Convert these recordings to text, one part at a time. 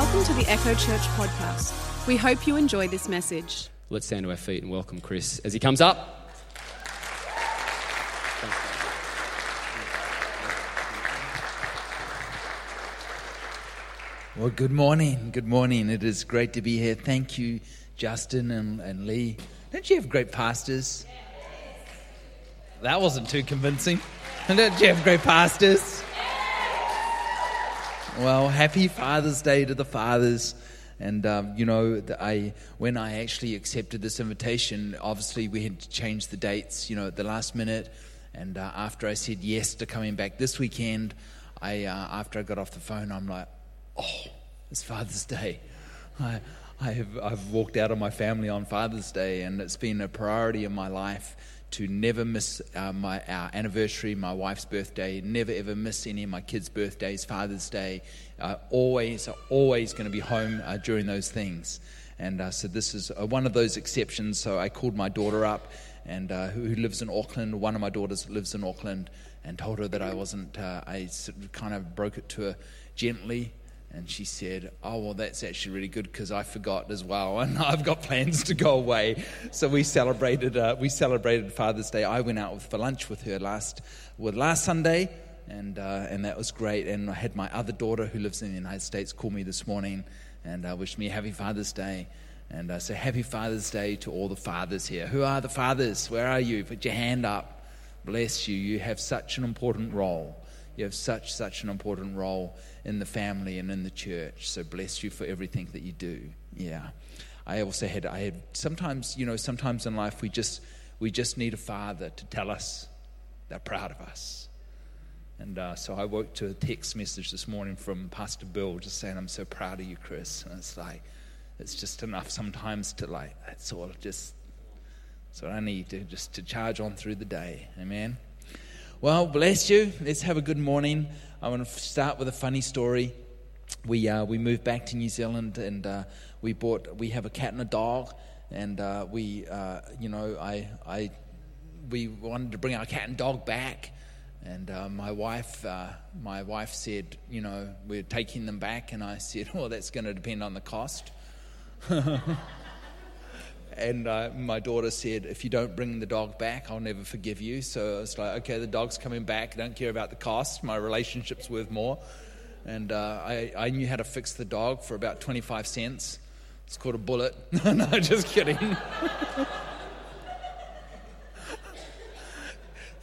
Welcome to the Echo Church podcast. We hope you enjoy this message. Let's stand to our feet and welcome Chris as he comes up. Well, good morning. Good morning. It is great to be here. Thank you, Justin and, and Lee. Don't you have great pastors? That wasn't too convincing. Don't you have great pastors? Well, happy Father's Day to the fathers. And um, you know, I when I actually accepted this invitation, obviously we had to change the dates. You know, at the last minute. And uh, after I said yes to coming back this weekend, I uh, after I got off the phone, I'm like, oh, it's Father's Day. I, I have, I've walked out on my family on Father's Day, and it's been a priority in my life to never miss uh, my, our anniversary, my wife's birthday, never ever miss any of my kids' birthdays, Father's Day. Uh, always, always going to be home uh, during those things. And uh, so this is uh, one of those exceptions. So I called my daughter up, and uh, who, who, lives in Auckland. One of my daughters lives in Auckland, and told her that I wasn't. I sort of kind of broke it to her gently and she said, Oh, well, that's actually really good because I forgot as well. And I've got plans to go away. So we celebrated, uh, we celebrated Father's Day. I went out with, for lunch with her last, well, last Sunday, and, uh, and that was great. And I had my other daughter who lives in the United States call me this morning and uh, wish me a happy Father's Day. And uh, so, happy Father's Day to all the fathers here. Who are the fathers? Where are you? Put your hand up. Bless you. You have such an important role. You have such, such an important role in the family and in the church. So bless you for everything that you do. Yeah. I also had, I had sometimes, you know, sometimes in life we just, we just need a father to tell us they're proud of us. And uh, so I woke to a text message this morning from Pastor Bill just saying, I'm so proud of you, Chris. And it's like, it's just enough sometimes to like, that's all just, so I need to just to charge on through the day. Amen. Well, bless you. Let's have a good morning. I want to start with a funny story. We, uh, we moved back to New Zealand and uh, we bought, we have a cat and a dog. And uh, we, uh, you know, I, I, we wanted to bring our cat and dog back. And uh, my wife, uh, my wife said, you know, we're taking them back. And I said, well, that's going to depend on the cost. and uh, my daughter said, "If you don't bring the dog back, I'll never forgive you." So I was like, "Okay, the dog's coming back. I don't care about the cost. My relationship's worth more." And uh, I, I knew how to fix the dog for about twenty-five cents. It's called a bullet. no, just kidding.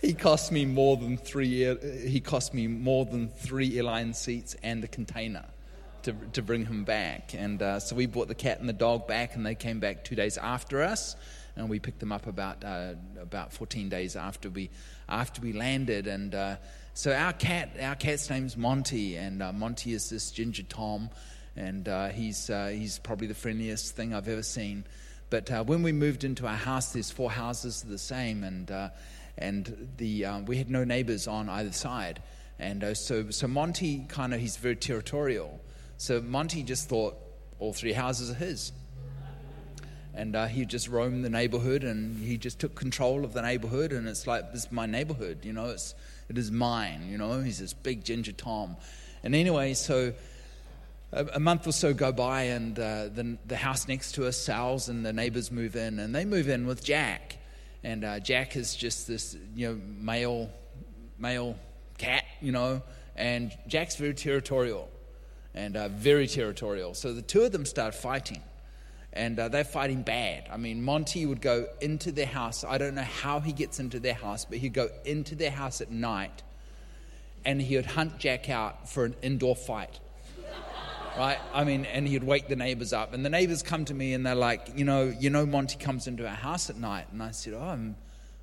he cost me more than three. He cost me more than three airline seats and a container to, to bring him back. And uh, so we brought the cat and the dog back, and they came back two days after us. And we picked them up about uh, about 14 days after we after we landed. And uh, so our cat our cat's name's Monty, and uh, Monty is this ginger Tom, and uh, he's uh, he's probably the friendliest thing I've ever seen. But when we moved into our house, there's four houses the same, and and the we had no neighbors on either side. And so, so Monty kind of, he's very territorial. So Monty just thought all three houses are his. And uh, he just roamed the neighborhood and he just took control of the neighborhood. And it's like, this is my neighborhood, you know, it's, it is mine, you know. He's this big ginger Tom. And anyway, so a, month or so go by and uh, the, the house next to us sells and the neighbors move in. And they move in with Jack. And uh, Jack is just this, you know, male, male cat, you know. And Jack's very territorial and uh, very territorial. So the two of them start fighting, and uh, they're fighting bad. I mean, Monty would go into their house. I don't know how he gets into their house, but he'd go into their house at night, and he would hunt Jack out for an indoor fight. Right? I mean, and he'd wake the neighbors up, and the neighbors come to me and they're like, you know, you know, Monty comes into our house at night, and I said, oh, I'm,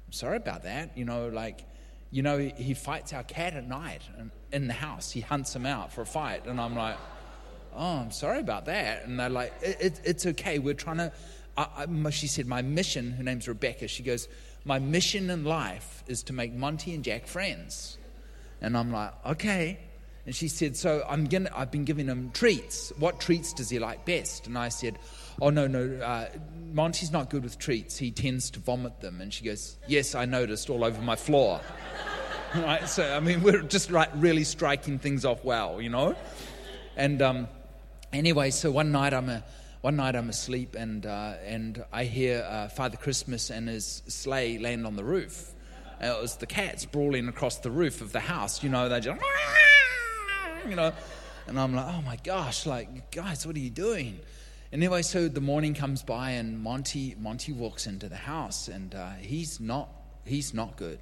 I'm sorry about that. You know, like, you know, he, he fights our cat at night in the house. He hunts him out for a fight. And I'm like, oh, I'm sorry about that. And they're like, it, it, it's okay. We're trying to, I, I, she said, my mission, her name's Rebecca, she goes, my mission in life is to make Monty and Jack friends. And I'm like, okay. And she said, so I'm gonna, I've been giving him treats. What treats does he like best? And I said, oh, no, no, uh, Monty's not good with treats. He tends to vomit them. And she goes, yes, I noticed all over my floor. right? So, I mean, we're just like really striking things off well, you know? And, um, anyway, so one night I'm a, one night I'm asleep and uh, and I hear uh, Father Christmas and his sleigh land on the roof. And it was the cats brawling across the roof of the house. You know, they just you know, and I'm like, oh my gosh, like guys, what are you doing? Anyway, so the morning comes by and Monty Monty walks into the house and uh, he's not he's not good.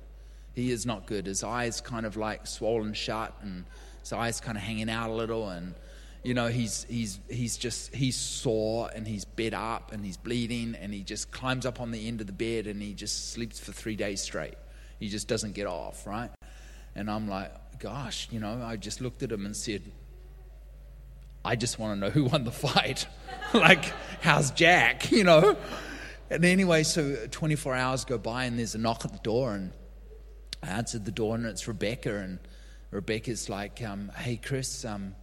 He is not good. His eyes kind of like swollen shut and his eyes kind of hanging out a little and you know he's he's he's just he's sore and he's bed up and he's bleeding and he just climbs up on the end of the bed and he just sleeps for three days straight. He just doesn't get off right? And i'm like gosh you know i just looked at him and said i just want to know who won the fight. Like how's jack you know? And anyway so 24 hours go by and there's a knock at the door and i answered the door and it's rebecca and rebecca's like um, hey chris um,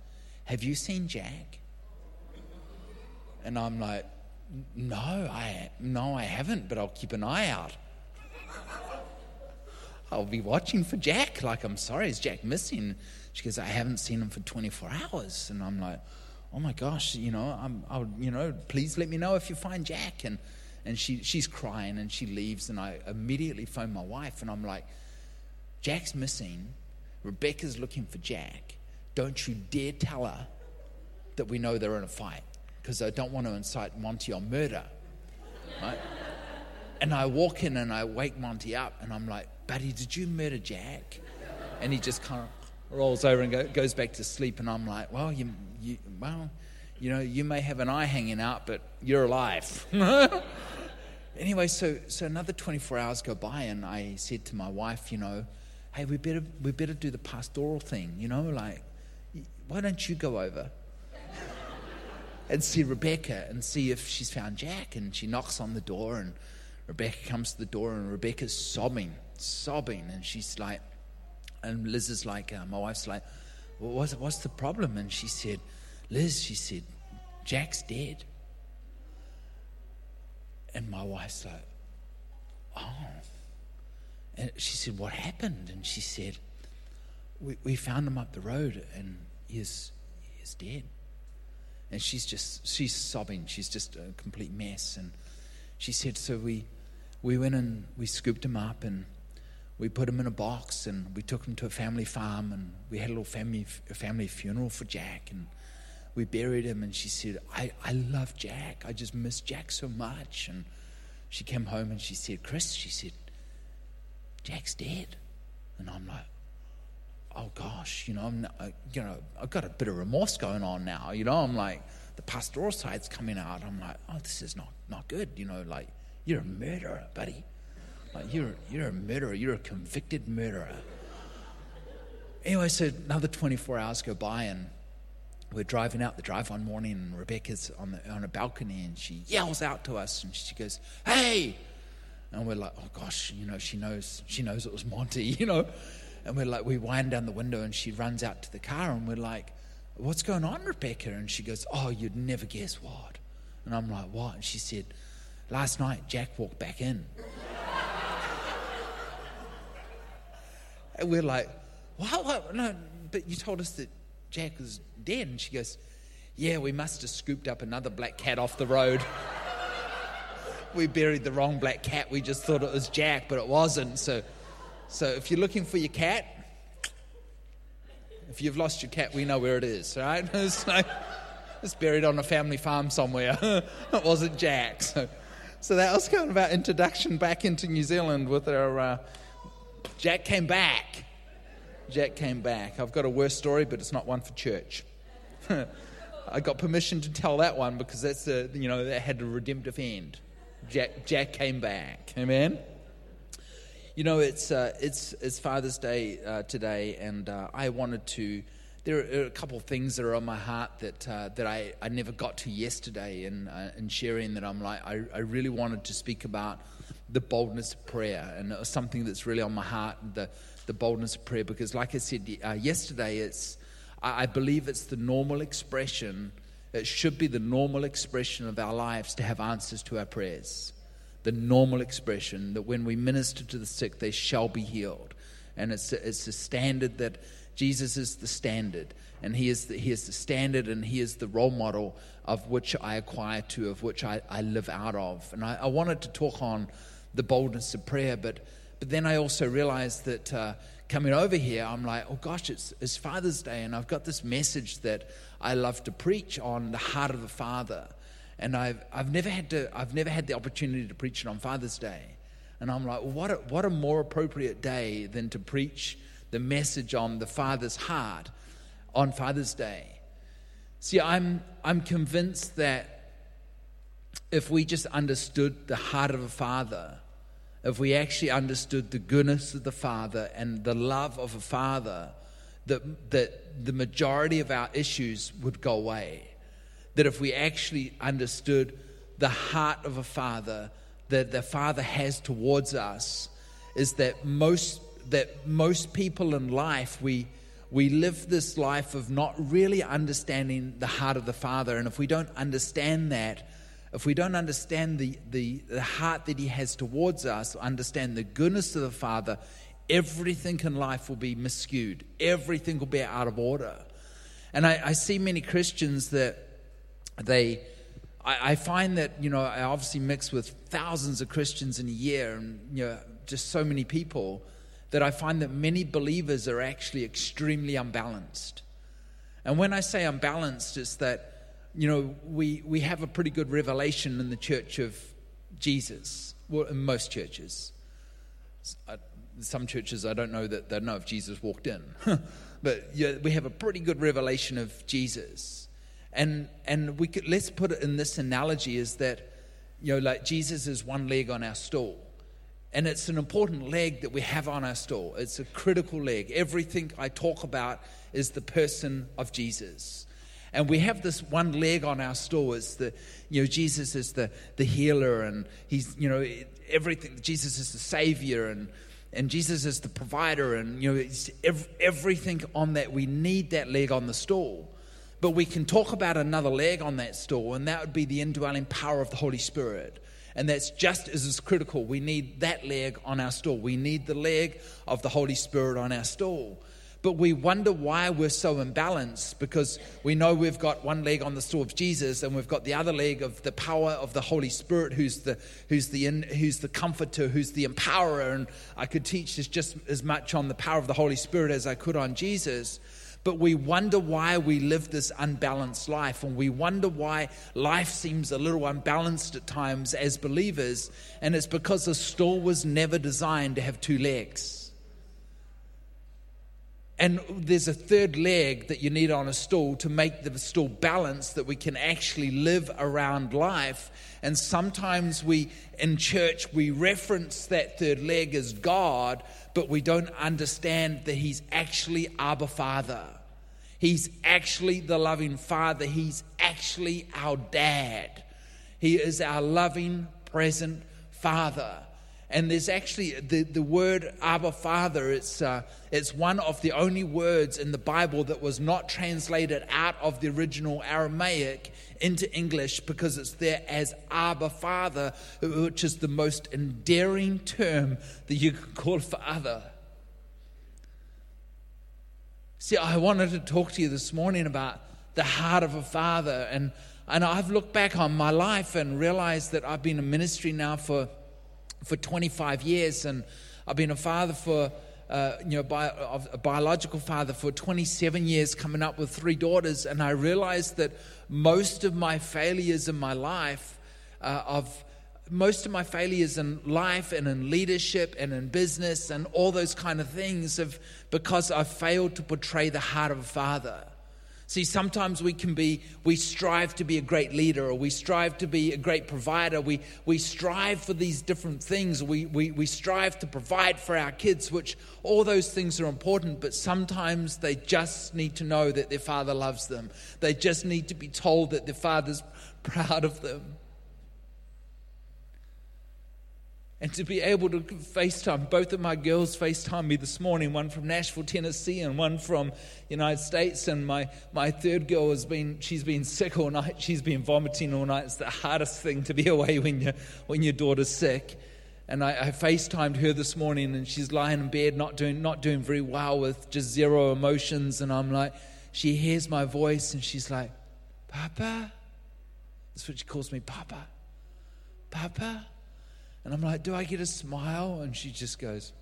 have you seen Jack? And I'm like, No, I no, I haven't, but I'll keep an eye out. I'll be watching for Jack. Like, I'm sorry, is Jack missing? She goes, I haven't seen him for 24 hours. And I'm like, oh my gosh, you know, I'm, I'll, you know, please let me know if you find Jack. And, and she, she's crying and she leaves. And I immediately phone my wife and I'm like, Jack's missing. Rebecca's looking for Jack. Don't you dare tell her that we know they're in a fight because I don't want to incite Monty on murder. Right? and I walk in and I wake Monty up and I'm like, buddy, did you murder Jack? And he just kind of rolls over and go, goes back to sleep. And I'm like, well, you, you, well, you know, you may have an eye hanging out, but you're alive. anyway, so, so another 24 hours go by and I said to my wife, you know, hey, we better, we better do the pastoral thing, you know, like, why don't you go over and see Rebecca and see if she's found Jack? And she knocks on the door, and Rebecca comes to the door, and Rebecca's sobbing, sobbing, and she's like, and Liz is like, uh, my wife's like, well, what's, what's the problem? And she said, Liz, she said, Jack's dead. And my wife's like, oh. And she said, what happened? And she said, we, we found him up the road, and is, is dead. And she's just, she's sobbing. She's just a complete mess. And she said, so we, we went and we scooped him up and we put him in a box and we took him to a family farm and we had a little family, a family funeral for Jack and we buried him. And she said, I, I love Jack. I just miss Jack so much. And she came home and she said, Chris, she said, Jack's dead. And I'm like, oh gosh, you know, I'm, uh, you know, I've got a bit of remorse going on now. You know, I'm like, the pastoral side's coming out. I'm like, oh, this is not, not good. You know, like, you're a murderer, buddy. Like, you're, you're a murderer. You're a convicted murderer. Anyway, so another 24 hours go by and we're driving out the drive one morning and Rebecca's on, the, on a balcony and she yells out to us and she goes, hey! And we're like, oh gosh, you know, she knows, she knows it was Monty, you know. And we're like, we wind down the window and she runs out to the car and we're like, what's going on, Rebecca? And she goes, oh, you'd never guess what. And I'm like, what? And she said, last night Jack walked back in. and we're like, what, what? No, but you told us that Jack was dead. And she goes, yeah, we must have scooped up another black cat off the road. we buried the wrong black cat. We just thought it was Jack, but it wasn't. So so if you're looking for your cat, if you've lost your cat, we know where it is, right? It's, like, it's buried on a family farm somewhere. it wasn't Jack. So, so that was kind of our introduction back into New Zealand with our. Uh, Jack came back. Jack came back. I've got a worse story, but it's not one for church. I got permission to tell that one because that's a, you know, that had a redemptive end. Jack, Jack came back. Amen. You know, it's, uh, it's, it's Father's Day uh, today, and uh, I wanted to. There are a couple of things that are on my heart that, uh, that I, I never got to yesterday in, uh, in sharing that I'm like, I, I really wanted to speak about the boldness of prayer, and it was something that's really on my heart, the, the boldness of prayer, because like I said uh, yesterday, it's, I, I believe it's the normal expression, it should be the normal expression of our lives to have answers to our prayers the normal expression that when we minister to the sick, they shall be healed. And it's it's a standard that Jesus is the standard, and he is the, he is the standard, and he is the role model of which I acquire to, of which I, I live out of. And I, I wanted to talk on the boldness of prayer, but but then I also realized that uh, coming over here, I'm like, oh gosh, it's, it's Father's Day, and I've got this message that I love to preach on the heart of the Father. And I've, I've, never had to, I've never had the opportunity to preach it on Father's Day. And I'm like, well, what, a, what a more appropriate day than to preach the message on the Father's heart on Father's Day. See, I'm, I'm convinced that if we just understood the heart of a father, if we actually understood the goodness of the Father and the love of a Father, that, that the majority of our issues would go away. That if we actually understood the heart of a Father that the Father has towards us, is that most, that most people in life, we, we live this life of not really understanding the heart of the Father. And if we don't understand that, if we don't understand the, the, the heart that He has towards us, understand the goodness of the Father, everything in life will be miscued. Everything will be out of order. And I, I see many Christians that they, I, I, find that, you know, I obviously mix with thousands of Christians in a year and, you know, just so many people that I find that many believers are actually extremely unbalanced. And when I say unbalanced, it's that you know, we, we have a pretty good revelation in the church of Jesus, well, in most churches. Uh, some churches, I don't know that they know if Jesus walked in, but yeah, we have a pretty good revelation of Jesus. And, and we could, let's put it in this analogy is that, you know, like Jesus is one leg on our stool. And it's an important leg that we have on our stool. It's a critical leg. Everything I talk about is the person of Jesus. And we have this one leg on our stool is the, you know, Jesus is the, the healer and he's, you know, everything. Jesus is the savior and, and Jesus is the provider and, you know, everything on that. We need that leg on the stool. But we can talk about another leg on that stool, and that would be the indwelling power of the Holy Spirit. And that's just as critical. We need that leg on our stool. We need the leg of the Holy Spirit on our stool. But we wonder why we're so imbalanced because we know we've got one leg on the stool of Jesus and we've got the other leg of the power of the Holy Spirit, who's the, who's the, in, who's the comforter, who's the empowerer. And I could teach this just as much on the power of the Holy Spirit as I could on Jesus. But we wonder why we live this unbalanced life, and we wonder why life seems a little unbalanced at times as believers. And it's because a stool was never designed to have two legs. And there's a third leg that you need on a stool to make the stool balance that we can actually live around life. And sometimes we, in church, we reference that third leg as God, but we don't understand that He's actually Abba Father. He's actually the loving Father. He's actually our dad. He is our loving, present Father. And there's actually the, the word Abba Father, it's, uh, it's one of the only words in the Bible that was not translated out of the original Aramaic into English because it's there as Abba Father, which is the most endearing term that you can call Father. See, I wanted to talk to you this morning about the heart of a father. And, and I've looked back on my life and realized that I've been in ministry now for for 25 years, and I've been a father for, uh, you know, a biological father for 27 years, coming up with three daughters, and I realized that most of my failures in my life, uh, of most of my failures in life and in leadership and in business and all those kind of things, have because I failed to portray the heart of a father. See, sometimes we can be, we strive to be a great leader or we strive to be a great provider. We, we strive for these different things. We, we, we strive to provide for our kids, which all those things are important, but sometimes they just need to know that their father loves them. They just need to be told that their father's proud of them. And to be able to FaceTime, both of my girls FaceTime me this morning, one from Nashville, Tennessee, and one from United States. And my, my third girl has been, she's been sick all night. She's been vomiting all night. It's the hardest thing to be away when, you, when your daughter's sick. And I, I FaceTimed her this morning, and she's lying in bed, not doing, not doing very well with just zero emotions. And I'm like, she hears my voice, and she's like, Papa? That's what she calls me, Papa. Papa? And I'm like, Do I get a smile? And she just goes,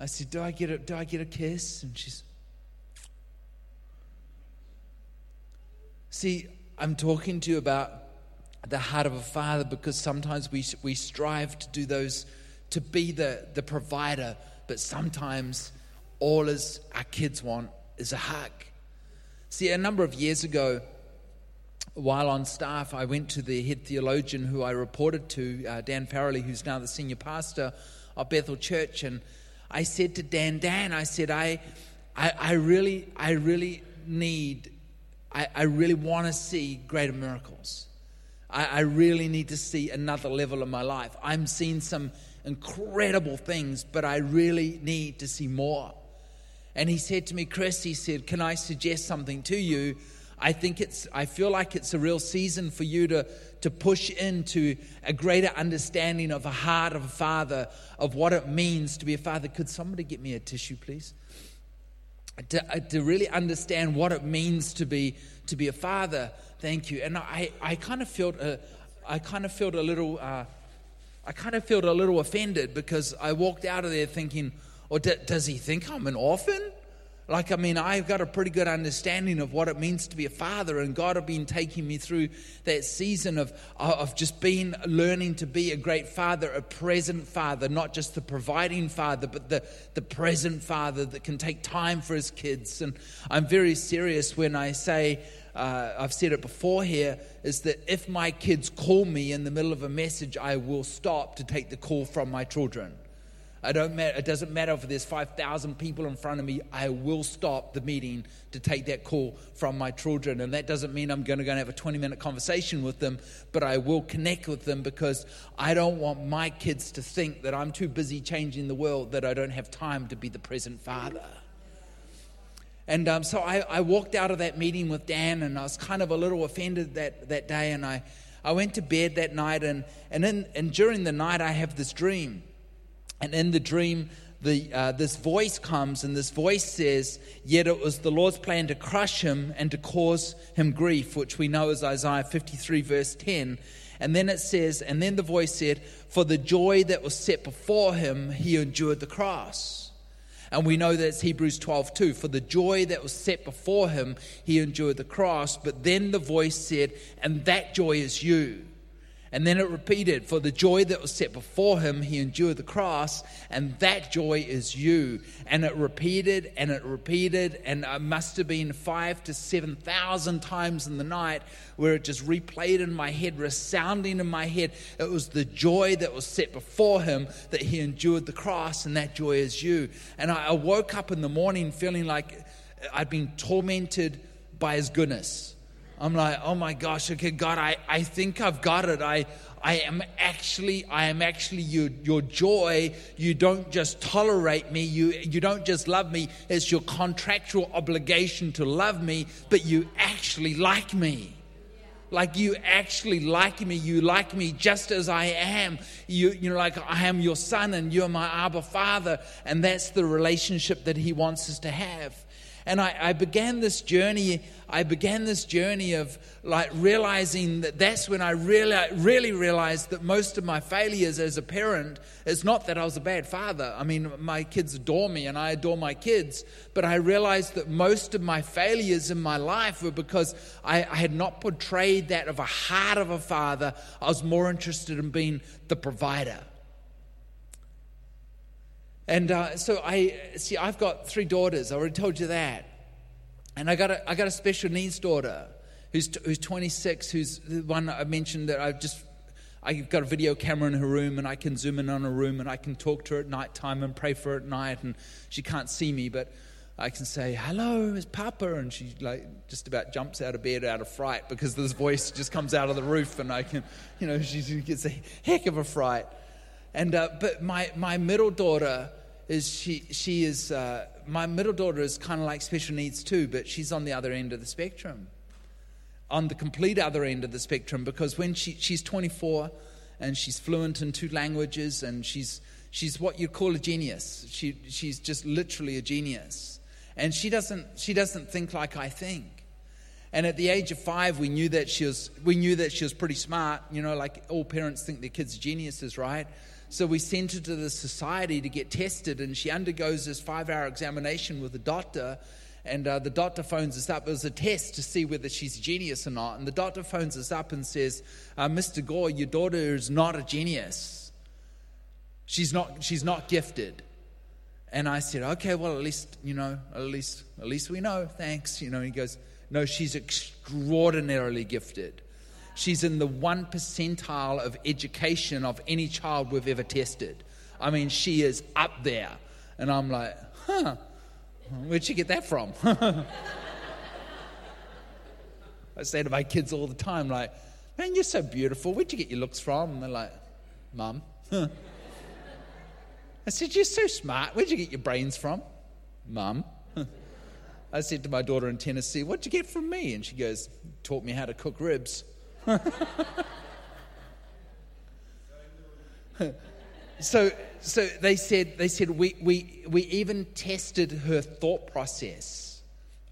I said, Do I get a, do I get a kiss? And she's, See, I'm talking to you about the heart of a father because sometimes we, we strive to do those, to be the, the provider, but sometimes all as our kids want is a hug. See, a number of years ago, while on staff, I went to the head theologian who I reported to, uh, Dan Farrelly, who's now the senior pastor of Bethel Church, and I said to Dan, Dan, I said, I, I, I really, I really need I, I really want to see greater miracles. I, I really need to see another level in my life. I'm seeing some incredible things, but I really need to see more. And he said to me, Chris, he said, Can I suggest something to you? I think it's, I feel like it's a real season for you to, to push into a greater understanding of the heart of a father, of what it means to be a father. Could somebody get me a tissue, please? to, uh, to really understand what it means to be to be a father. Thank you. And I, I kind of felt a, I kind of felt a little uh, I kind of felt a little offended because I walked out of there thinking, or oh, does he think I'm an orphan? Like, I mean, I've got a pretty good understanding of what it means to be a father, and God have been taking me through that season of, of just being, learning to be a great father, a present father, not just the providing father, but the, the present father that can take time for his kids. And I'm very serious when I say, uh, I've said it before here, is that if my kids call me in the middle of a message, I will stop to take the call from my children. I don't matter, it doesn't matter if there's 5,000 people in front of me, I will stop the meeting to take that call from my children. And that doesn't mean I'm going to go and have a 20 minute conversation with them, but I will connect with them because I don't want my kids to think that I'm too busy changing the world that I don't have time to be the present father. And um, so I, I walked out of that meeting with Dan, and I was kind of a little offended that, that day. And I, I went to bed that night, and, and, in, and during the night, I have this dream and in the dream, the, uh, this voice comes, and this voice says, Yet it was the Lord's plan to crush him and to cause him grief, which we know is Isaiah 53, verse 10. And then it says, And then the voice said, For the joy that was set before him, he endured the cross. And we know that's Hebrews 12, 2. For the joy that was set before him, he endured the cross. But then the voice said, And that joy is you. And then it repeated, For the joy that was set before him, he endured the cross, and that joy is you. And it repeated and it repeated, and it must have been five to 7,000 times in the night where it just replayed in my head, resounding in my head. It was the joy that was set before him that he endured the cross, and that joy is you. And I woke up in the morning feeling like I'd been tormented by his goodness. I'm like, oh my gosh, okay, God, I, I think I've got it. I, I am actually, I am actually your, your joy. You don't just tolerate me. You, you don't just love me. It's your contractual obligation to love me, but you actually like me. Like you actually like me. You like me just as I am. You, you know, like I am your son and you're my Abba father. And that's the relationship that he wants us to have. And I, I, began this journey. I began this journey of like realizing that that's when I really, really realized that most of my failures as a parent is not that I was a bad father. I mean, my kids adore me and I adore my kids, but I realized that most of my failures in my life were because I, I had not portrayed that of a heart of a father. I was more interested in being the provider. And uh, so I see, I've got three daughters. I already told you that. And I got a, I got a special needs daughter who's, who's 26, who's the one I mentioned that I've just, I've got a video camera in her room and I can zoom in on her room and I can talk to her at night time and pray for her at night. And she can't see me, but I can say, hello, it's Papa. And she like just about jumps out of bed out of fright because this voice just comes out of the roof and I can, you know, she, she gets a heck of a fright. And, uh, but my, my middle daughter, is she, she is, uh, my middle daughter is kind of like special needs too, but she's on the other end of the spectrum. On the complete other end of the spectrum, because when she, she's 24 and she's fluent in two languages, and she's, she's what you'd call a genius. She, she's just literally a genius. And she doesn't, she doesn't think like I think. And at the age of five, we knew that she was, we knew that she was pretty smart. You know, like all parents think their kids are geniuses, right? So we sent her to the society to get tested, and she undergoes this five hour examination with a doctor. And uh, the doctor phones us up. It was a test to see whether she's a genius or not. And the doctor phones us up and says, uh, Mr. Gore, your daughter is not a genius. She's not, she's not gifted. And I said, okay, well, at least, you know, at least, at least we know. Thanks. You know, he goes, no, she's extraordinarily gifted. She's in the one percentile of education of any child we've ever tested. I mean, she is up there. And I'm like, huh, where'd she get that from? I say to my kids all the time, like, man, you're so beautiful. Where'd you get your looks from? And they're like, mum. I said, you're so smart. Where'd you get your brains from? Mum. I said to my daughter in Tennessee, What'd you get from me? And she goes, Taught me how to cook ribs. so, so they said, they said we, we, we even tested her thought process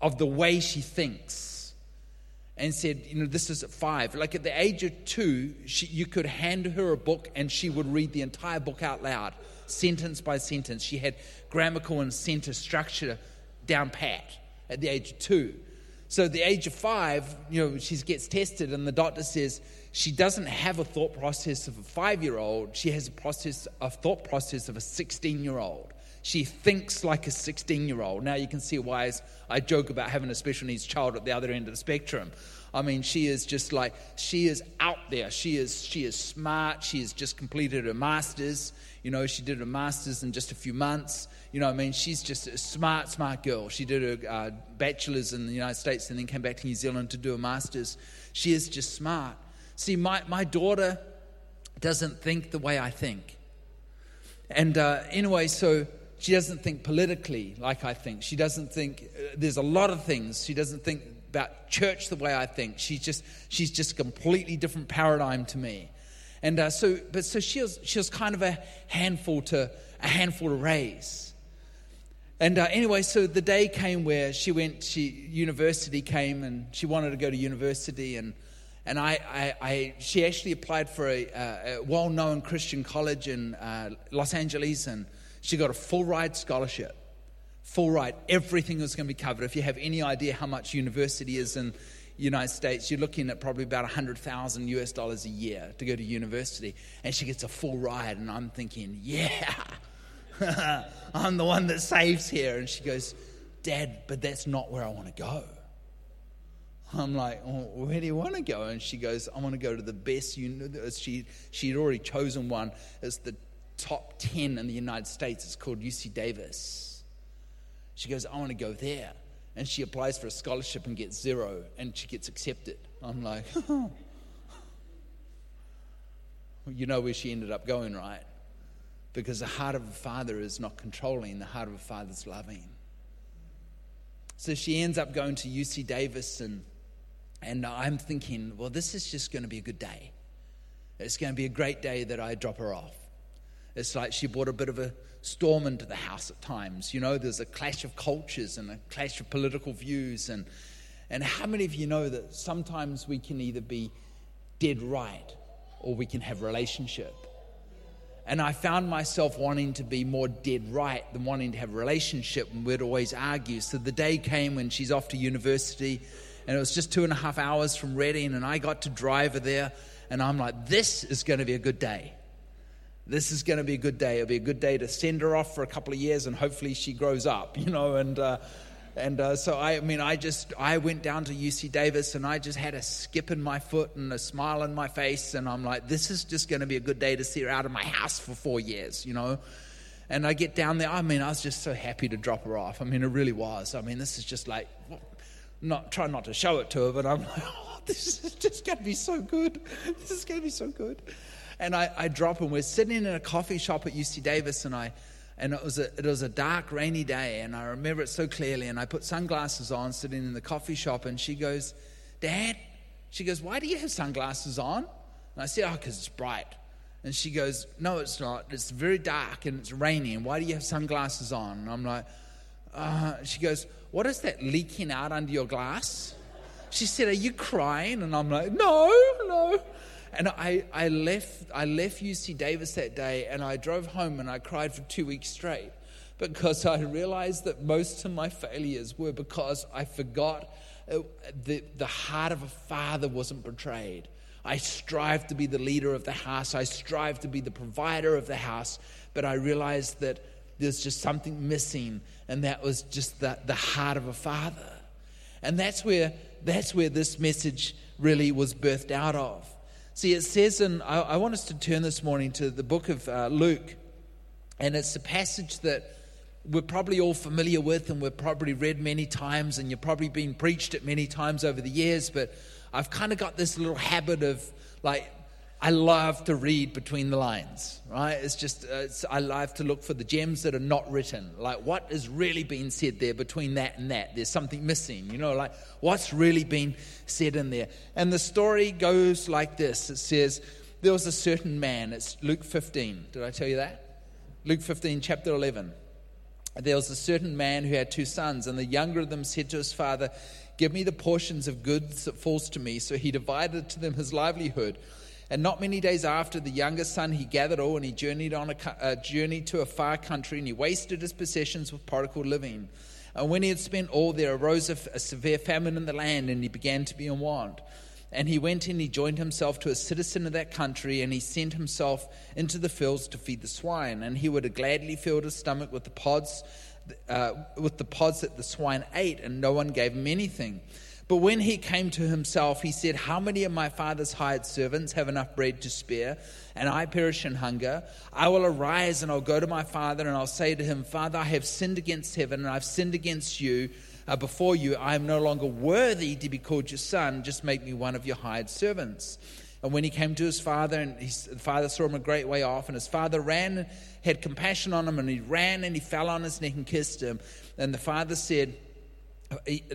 of the way she thinks and said, you know, this is at five. Like at the age of two, she, you could hand her a book and she would read the entire book out loud, sentence by sentence. She had grammatical and sentence structure down pat at the age of two. So at the age of five, you know, she gets tested, and the doctor says she doesn't have a thought process of a five-year-old. She has a process, a thought process of a 16-year-old. She thinks like a 16-year-old. Now you can see why I joke about having a special needs child at the other end of the spectrum. I mean, she is just like she is out there. She is she is smart. She has just completed her masters. You know, she did her masters in just a few months. You know, I mean, she's just a smart, smart girl. She did her uh, bachelor's in the United States and then came back to New Zealand to do a master's. She is just smart. See, my, my daughter doesn't think the way I think. And uh, anyway, so she doesn't think politically like I think. She doesn't think, uh, there's a lot of things. She doesn't think about church the way I think. She's just, she's just a completely different paradigm to me. And uh, so, but so she was, she was kind of a handful to, a handful to raise. And uh, anyway, so the day came where she went, she, university came and she wanted to go to university. And, and I, I, I she actually applied for a, a well known Christian college in uh, Los Angeles and she got a full ride scholarship. Full ride. Everything was going to be covered. If you have any idea how much university is in United States, you're looking at probably about 100,000 US dollars a year to go to university. And she gets a full ride. And I'm thinking, yeah. I'm the one that saves here. And she goes, Dad, but that's not where I want to go. I'm like, well, where do you want to go? And she goes, I want to go to the best. She, she'd already chosen one. It's the top 10 in the United States. It's called UC Davis. She goes, I want to go there. And she applies for a scholarship and gets zero, and she gets accepted. I'm like, you know where she ended up going, right? because the heart of a father is not controlling, the heart of a father is loving. So she ends up going to UC Davis, and, and I'm thinking, well, this is just going to be a good day. It's going to be a great day that I drop her off. It's like she brought a bit of a storm into the house at times. You know, there's a clash of cultures and a clash of political views. And, and how many of you know that sometimes we can either be dead right or we can have relationship? And I found myself wanting to be more dead right than wanting to have relationship, and we'd always argue. So the day came when she's off to university, and it was just two and a half hours from Redding, and I got to drive her there, and I'm like, this is going to be a good day. This is going to be a good day. It'll be a good day to send her off for a couple of years, and hopefully she grows up, you know, and. Uh, and uh, so I, I mean, I just I went down to UC Davis and I just had a skip in my foot and a smile on my face, and I'm like, this is just going to be a good day to see her out of my house for four years, you know. And I get down there. I mean, I was just so happy to drop her off. I mean, it really was. I mean, this is just like, not trying not to show it to her, but I'm like, oh, this is just going to be so good. This is going to be so good. And I, I drop her. We're sitting in a coffee shop at UC Davis, and I and it was, a, it was a dark, rainy day, and I remember it so clearly. And I put sunglasses on, sitting in the coffee shop, and she goes, Dad, she goes, Why do you have sunglasses on? And I said, Oh, because it's bright. And she goes, No, it's not. It's very dark and it's raining. And why do you have sunglasses on? And I'm like, uh, She goes, What is that leaking out under your glass? She said, Are you crying? And I'm like, No, no. And I, I, left, I left UC Davis that day and I drove home and I cried for two weeks straight because I realized that most of my failures were because I forgot uh, the, the heart of a father wasn't portrayed. I strive to be the leader of the house. I strive to be the provider of the house. But I realized that there's just something missing, and that was just the, the heart of a father. And that's where, that's where this message really was birthed out of. See, it says, and I, I want us to turn this morning to the book of uh, Luke, and it's a passage that we're probably all familiar with and we've probably read many times, and you've probably been preached it many times over the years, but I've kind of got this little habit of like, I love to read between the lines, right? It's just, uh, it's, I love to look for the gems that are not written. Like, what is really being said there between that and that? There's something missing, you know, like, what's really being said in there? And the story goes like this it says, There was a certain man, it's Luke 15. Did I tell you that? Luke 15, chapter 11. There was a certain man who had two sons, and the younger of them said to his father, Give me the portions of goods that falls to me. So he divided to them his livelihood. And not many days after, the younger son he gathered all, and he journeyed on a, a journey to a far country, and he wasted his possessions with prodigal living. And when he had spent all, there arose a, a severe famine in the land, and he began to be in want. And he went and he joined himself to a citizen of that country, and he sent himself into the fields to feed the swine. And he would have gladly filled his stomach with the pods uh, with the pods that the swine ate, and no one gave him anything. But when he came to himself, he said, How many of my father's hired servants have enough bread to spare, and I perish in hunger? I will arise and I'll go to my father, and I'll say to him, Father, I have sinned against heaven, and I've sinned against you. Uh, before you, I am no longer worthy to be called your son. Just make me one of your hired servants. And when he came to his father, and his father saw him a great way off, and his father ran, had compassion on him, and he ran and he fell on his neck and kissed him. And the father said,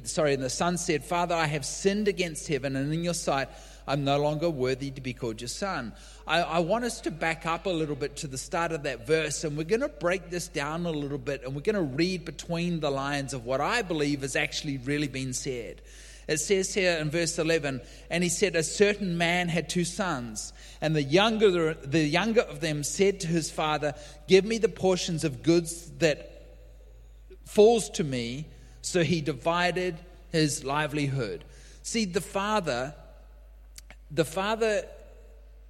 Sorry, and the son said, Father, I have sinned against heaven, and in your sight, I'm no longer worthy to be called your son. I, I, want us to back up a little bit to the start of that verse, and we're going to break this down a little bit, and we're going to read between the lines of what I believe has actually really been said. It says here in verse 11, and he said, A certain man had two sons, and the younger, the younger of them said to his father, Give me the portions of goods that falls to me. So he divided his livelihood. See, the father, the father,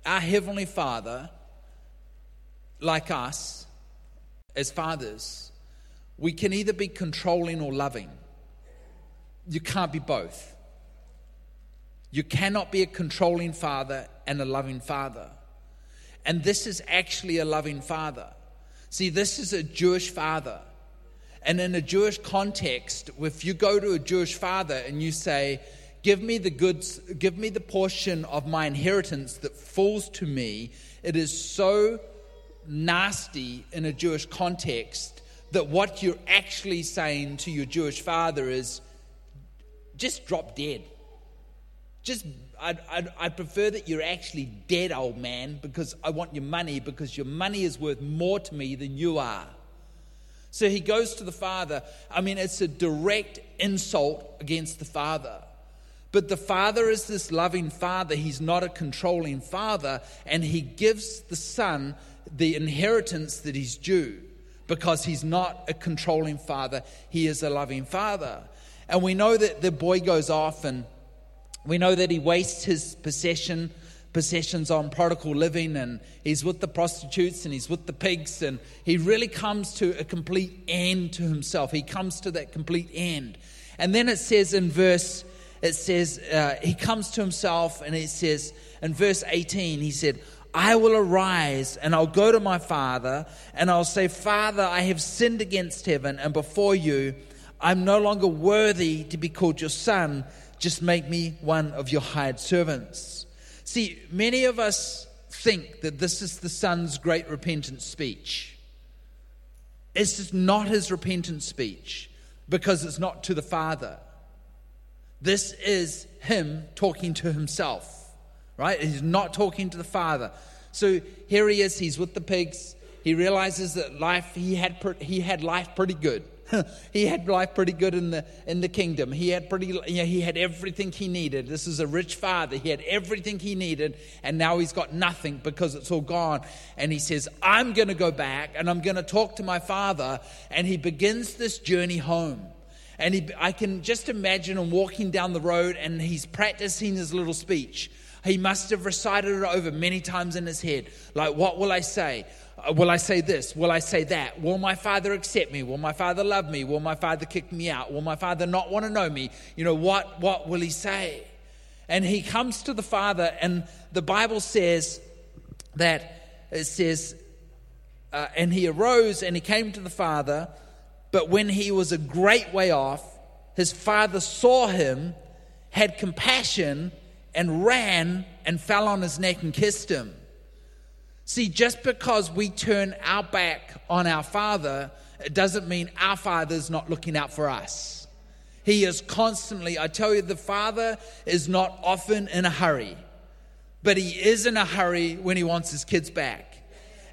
our heavenly father, like us, as fathers, we can either be controlling or loving. You can't be both. You cannot be a controlling father and a loving father. And this is actually a loving father. See, this is a Jewish father. And in a Jewish context, if you go to a Jewish father and you say, Give me the goods, give me the portion of my inheritance that falls to me, it is so nasty in a Jewish context that what you're actually saying to your Jewish father is, just drop dead. Just, I'd, I'd, I'd, prefer that you're actually dead, old man, because I want your money, because your money is worth more to me than you are. So he goes to the father. I mean, it's a direct insult against the father. But the father is this loving father. He's not a controlling father. And he gives the son the inheritance that he's due because he's not a controlling father. He is a loving father. And we know that the boy goes off and we know that he wastes his possession possessions on prodigal living and he's with the prostitutes and he's with the pigs and he really comes to a complete end to himself he comes to that complete end and then it says in verse it says uh, he comes to himself and it says in verse 18 he said I will arise and I'll go to my father and I'll say, Father, I have sinned against heaven and before you. I'm no longer worthy to be called your son. Just make me one of your hired servants. See, many of us think that this is the son's great repentance speech. It's just not his repentance speech because it's not to the father. This is him talking to himself, right? He's not talking to the father. So here he is, he's with the pigs. He realizes that life, he had, he had life pretty good. he had life pretty good in the in the kingdom. He had pretty you know, he had everything he needed. This is a rich father. He had everything he needed, and now he's got nothing because it's all gone. And he says, "I'm going to go back and I'm going to talk to my father." And he begins this journey home. And he, I can just imagine him walking down the road and he's practicing his little speech. He must have recited it over many times in his head. Like, what will I say? Uh, will I say this? Will I say that? Will my father accept me? Will my father love me? Will my father kick me out? Will my father not want to know me? You know, what, what will he say? And he comes to the father, and the Bible says that it says, uh, and he arose and he came to the father, but when he was a great way off, his father saw him, had compassion, and ran and fell on his neck and kissed him. See, just because we turn our back on our Father, it doesn't mean our Father's not looking out for us. He is constantly, I tell you, the Father is not often in a hurry, but He is in a hurry when He wants His kids back.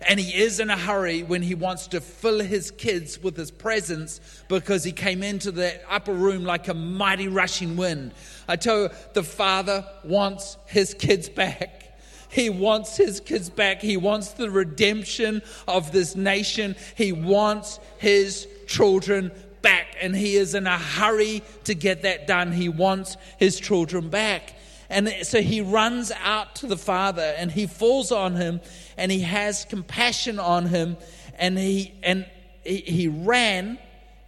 And he is in a hurry when he wants to fill his kids with his presence because he came into the upper room like a mighty rushing wind. I tell you, the father wants his kids back. He wants his kids back. He wants the redemption of this nation. He wants his children back. And he is in a hurry to get that done. He wants his children back. And so he runs out to the father and he falls on him and he has compassion on him and he and he, he ran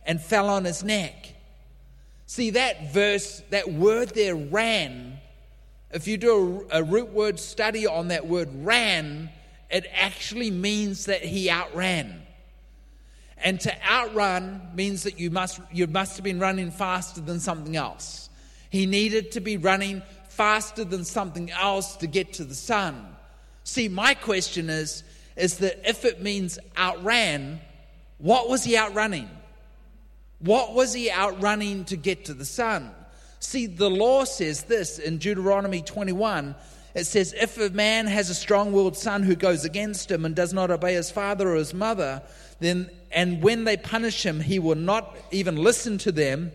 and fell on his neck. See that verse, that word there ran if you do a, a root word study on that word ran, it actually means that he outran. And to outrun means that you must, you must have been running faster than something else. He needed to be running faster than something else to get to the son. See, my question is, is that if it means outran, what was he outrunning? What was he outrunning to get to the son? See, the law says this in Deuteronomy 21. It says, If a man has a strong willed son who goes against him and does not obey his father or his mother, then, and when they punish him, he will not even listen to them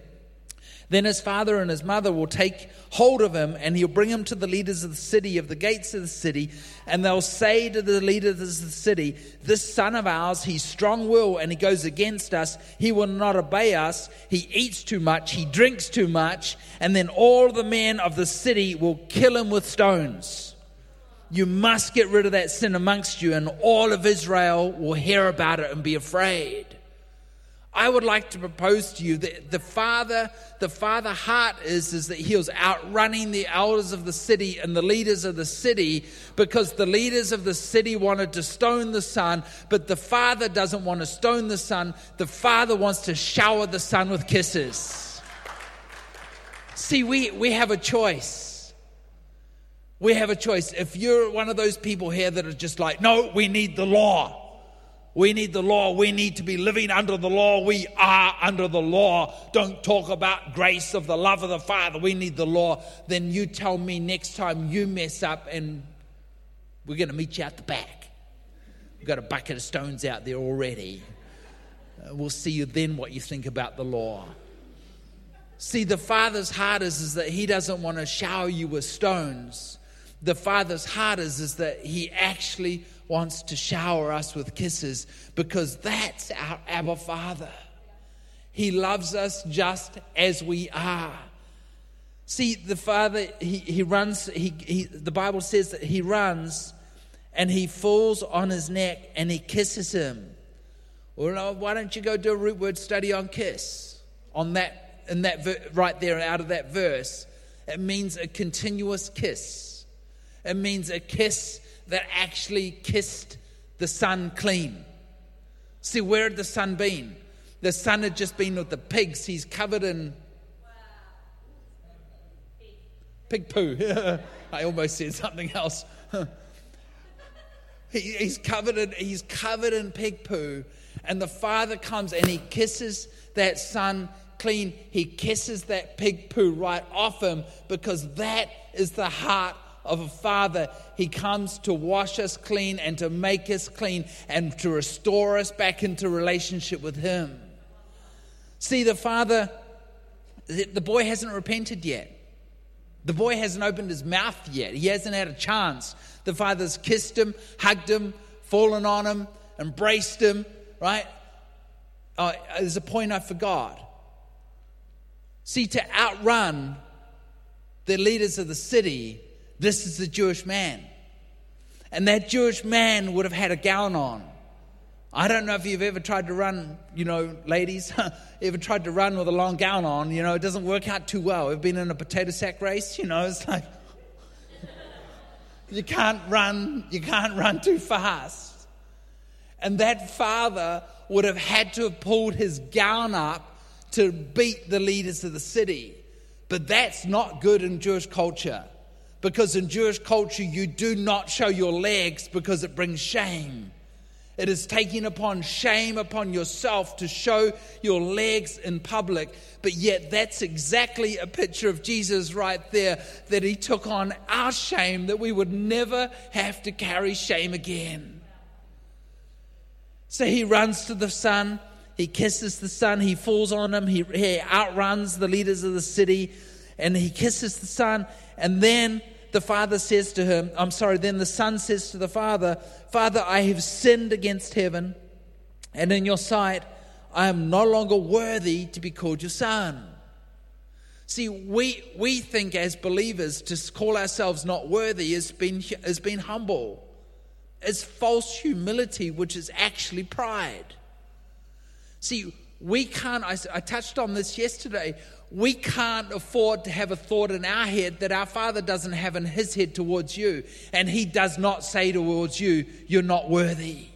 then his father and his mother will take hold of him and he'll bring him to the leaders of the city, of the gates of the city, and they'll say to the leaders of the city, This son of ours, he's strong willed and he goes against us. He will not obey us. He eats too much, he drinks too much, and then all the men of the city will kill him with stones. You must get rid of that sin amongst you, and all of Israel will hear about it and be afraid. I would like to propose to you that the father, the father heart is, is that he was outrunning the elders of the city and the leaders of the city because the leaders of the city wanted to stone the son, but the father doesn't want to stone the son. The father wants to shower the son with kisses. See, we, we have a choice. We have a choice. If you're one of those people here that are just like, no, we need the law. We need the law. We need to be living under the law. We are under the law. Don't talk about grace of the love of the Father. We need the law. Then you tell me next time you mess up and we're going to meet you at the back. We've got a bucket of stones out there already. Uh, we'll see you then what you think about the law. See, the Father's heart is, is that He doesn't want to shower you with stones. The Father's heart is, is that He actually wants to shower us with kisses because that's our Abba Father. He loves us just as we are. See, the Father, he, he runs, he, he, the Bible says that he runs and he falls on his neck and he kisses him. Well, uh, why don't you go do a root word study on kiss? On that, in that ver- right there, out of that verse, it means a continuous kiss. It means a kiss that actually kissed the son clean. See, where had the son been? The son had just been with the pigs. He's covered in pig poo. I almost said something else. he, he's covered in he's covered in pig poo, and the father comes and he kisses that son clean. He kisses that pig poo right off him because that is the heart of a father. He comes to wash us clean and to make us clean and to restore us back into relationship with Him. See, the father, the boy hasn't repented yet. The boy hasn't opened his mouth yet. He hasn't had a chance. The father's kissed him, hugged him, fallen on him, embraced him, right? Oh, there's a point I forgot. See, to outrun the leaders of the city, this is the Jewish man. And that Jewish man would have had a gown on. I don't know if you've ever tried to run, you know, ladies, ever tried to run with a long gown on. You know, it doesn't work out too well. We've been in a potato sack race, you know, it's like you can't run, you can't run too fast. And that father would have had to have pulled his gown up to beat the leaders of the city. But that's not good in Jewish culture. Because in Jewish culture, you do not show your legs because it brings shame. It is taking upon shame upon yourself to show your legs in public. But yet, that's exactly a picture of Jesus right there that he took on our shame, that we would never have to carry shame again. So he runs to the son, he kisses the son, he falls on him, he, he outruns the leaders of the city, and he kisses the son, and then the father says to him, I'm sorry, then the son says to the father, Father, I have sinned against heaven, and in your sight, I am no longer worthy to be called your son. See, we, we think as believers to call ourselves not worthy is being, is being humble. It's false humility, which is actually pride. See, we can't, I, I touched on this yesterday we can't afford to have a thought in our head that our Father doesn't have in His head towards you. And He does not say towards you, You're not worthy.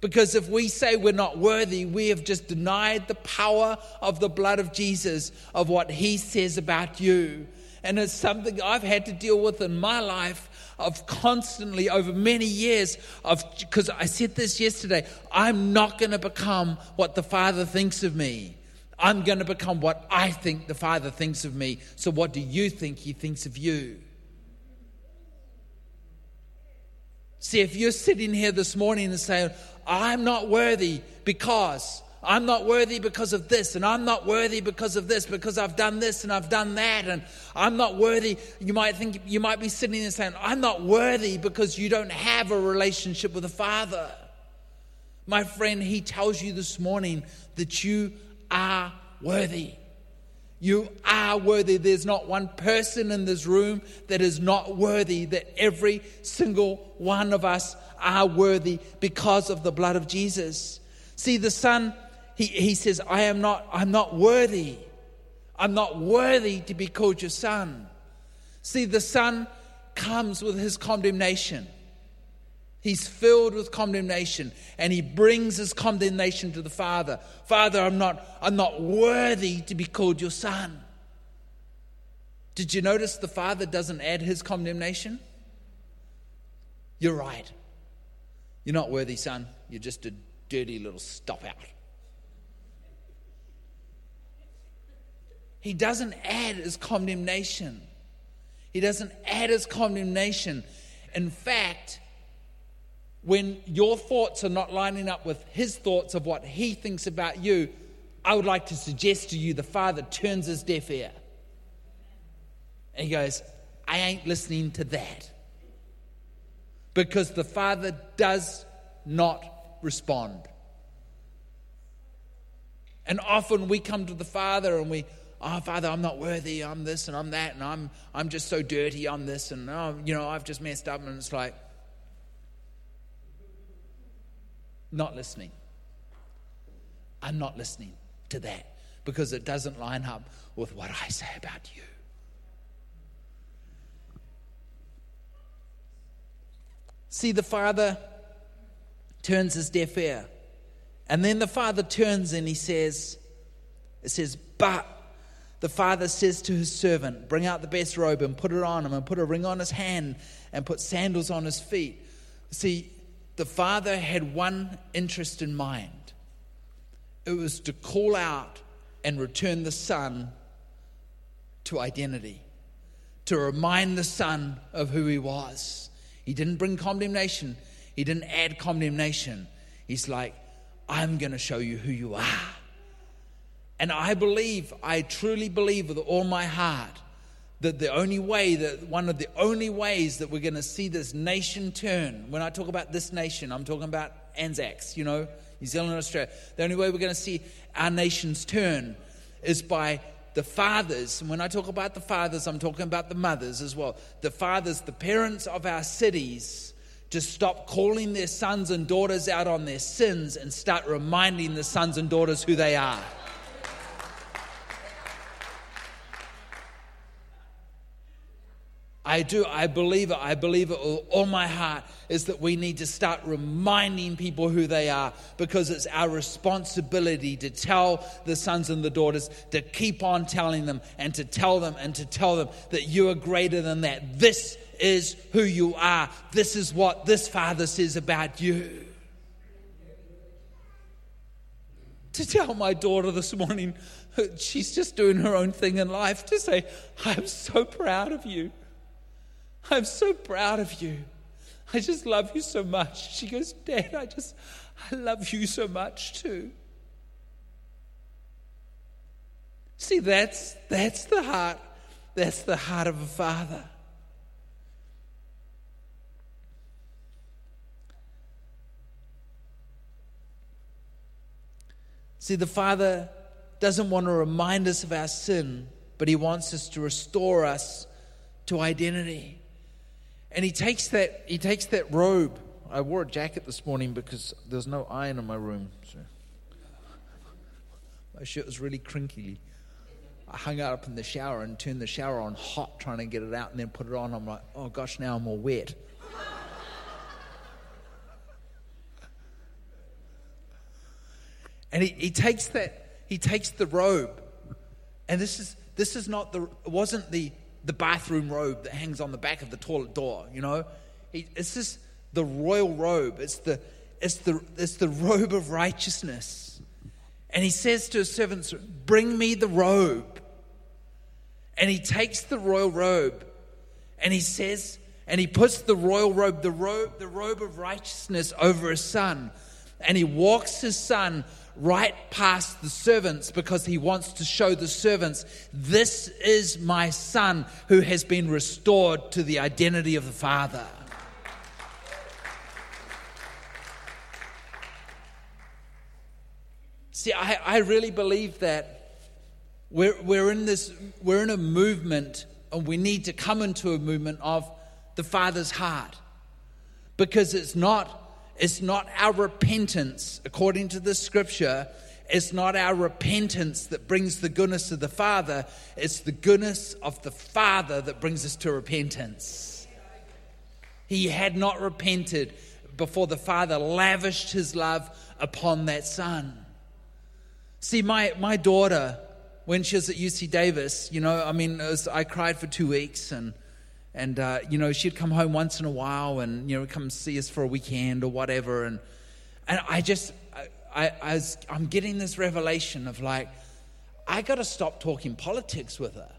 Because if we say we're not worthy, we have just denied the power of the blood of Jesus, of what He says about you. And it's something I've had to deal with in my life of constantly over many years of because I said this yesterday, I'm not going to become what the Father thinks of me. I'm going to become what I think the Father thinks of me. So, what do you think He thinks of you? See, if you're sitting here this morning and saying, I'm not worthy because, I'm not worthy because of this, and I'm not worthy because of this, because I've done this and I've done that, and I'm not worthy. You might think, you might be sitting there saying, I'm not worthy because you don't have a relationship with the Father. My friend, he tells you this morning that you are worthy. You are worthy. There's not one person in this room that is not worthy, that every single one of us are worthy because of the blood of Jesus. See, the Son, he, he says, I am not, I'm not worthy. I'm not worthy to be called your son. See, the Son comes with his condemnation. He's filled with condemnation and he brings his condemnation to the Father. Father, I'm not, I'm not worthy to be called your son. Did you notice the Father doesn't add his condemnation? You're right. You're not worthy, son. You're just a dirty little stop out. He doesn't add his condemnation. He doesn't add his condemnation. In fact, when your thoughts are not lining up with his thoughts of what he thinks about you, I would like to suggest to you the father turns his deaf ear. And he goes, I ain't listening to that. Because the father does not respond. And often we come to the father and we, oh, Father, I'm not worthy, I'm this and I'm that, and I'm, I'm just so dirty, I'm this, and oh, you know, I've just messed up. And it's like, not listening. I'm not listening to that because it doesn't line up with what I say about you. See, the father turns his deaf ear. And then the father turns and he says, It says, but the father says to his servant, Bring out the best robe and put it on him, and put a ring on his hand, and put sandals on his feet. See, the father had one interest in mind it was to call out and return the son to identity, to remind the son of who he was. He didn't bring condemnation, he didn't add condemnation. He's like, I'm going to show you who you are. And I believe, I truly believe with all my heart that the only way that one of the only ways that we're going to see this nation turn, when I talk about this nation, I'm talking about Anzacs, you know, New Zealand and Australia. The only way we're going to see our nations turn is by the fathers. And when I talk about the fathers, I'm talking about the mothers as well. The fathers, the parents of our cities, to stop calling their sons and daughters out on their sins and start reminding the sons and daughters who they are. I do. I believe it. I believe it with all my heart is that we need to start reminding people who they are because it's our responsibility to tell the sons and the daughters to keep on telling them and to tell them and to tell them that you are greater than that. This is who you are. This is what this Father says about you. To tell my daughter this morning, she's just doing her own thing in life, to say, I'm so proud of you. I'm so proud of you. I just love you so much. She goes, Dad, I just, I love you so much too. See, that's, that's the heart. That's the heart of a father. See, the Father doesn't want to remind us of our sin, but He wants us to restore us to identity. And he takes that, he takes that robe. I wore a jacket this morning because there's no iron in my room. So my shirt was really crinkly. I hung it up in the shower and turned the shower on hot, trying to get it out, and then put it on. I'm like, oh gosh, now I'm all wet. and he, he takes that, he takes the robe, and this is this is not the it wasn't the the bathroom robe that hangs on the back of the toilet door, you know? It's just the royal robe. It's the, it's the, it's the robe of righteousness. And he says to his servants, Bring me the robe. And he takes the royal robe and he says, and he puts the royal robe, the robe, the robe of righteousness over his son. And he walks his son right past the servants because he wants to show the servants, This is my son who has been restored to the identity of the Father. See, I, I really believe that we're, we're in this, we're in a movement, and we need to come into a movement of the Father's heart. Because it's not it's not our repentance, according to the scripture, it's not our repentance that brings the goodness of the Father, it's the goodness of the Father that brings us to repentance. He had not repented before the Father lavished his love upon that Son. See, my, my daughter, when she was at UC Davis, you know, I mean, was, I cried for two weeks and and, uh, you know, she'd come home once in a while and, you know, come see us for a weekend or whatever. And, and I just, I, I was, I'm getting this revelation of like, I got to stop talking politics with her.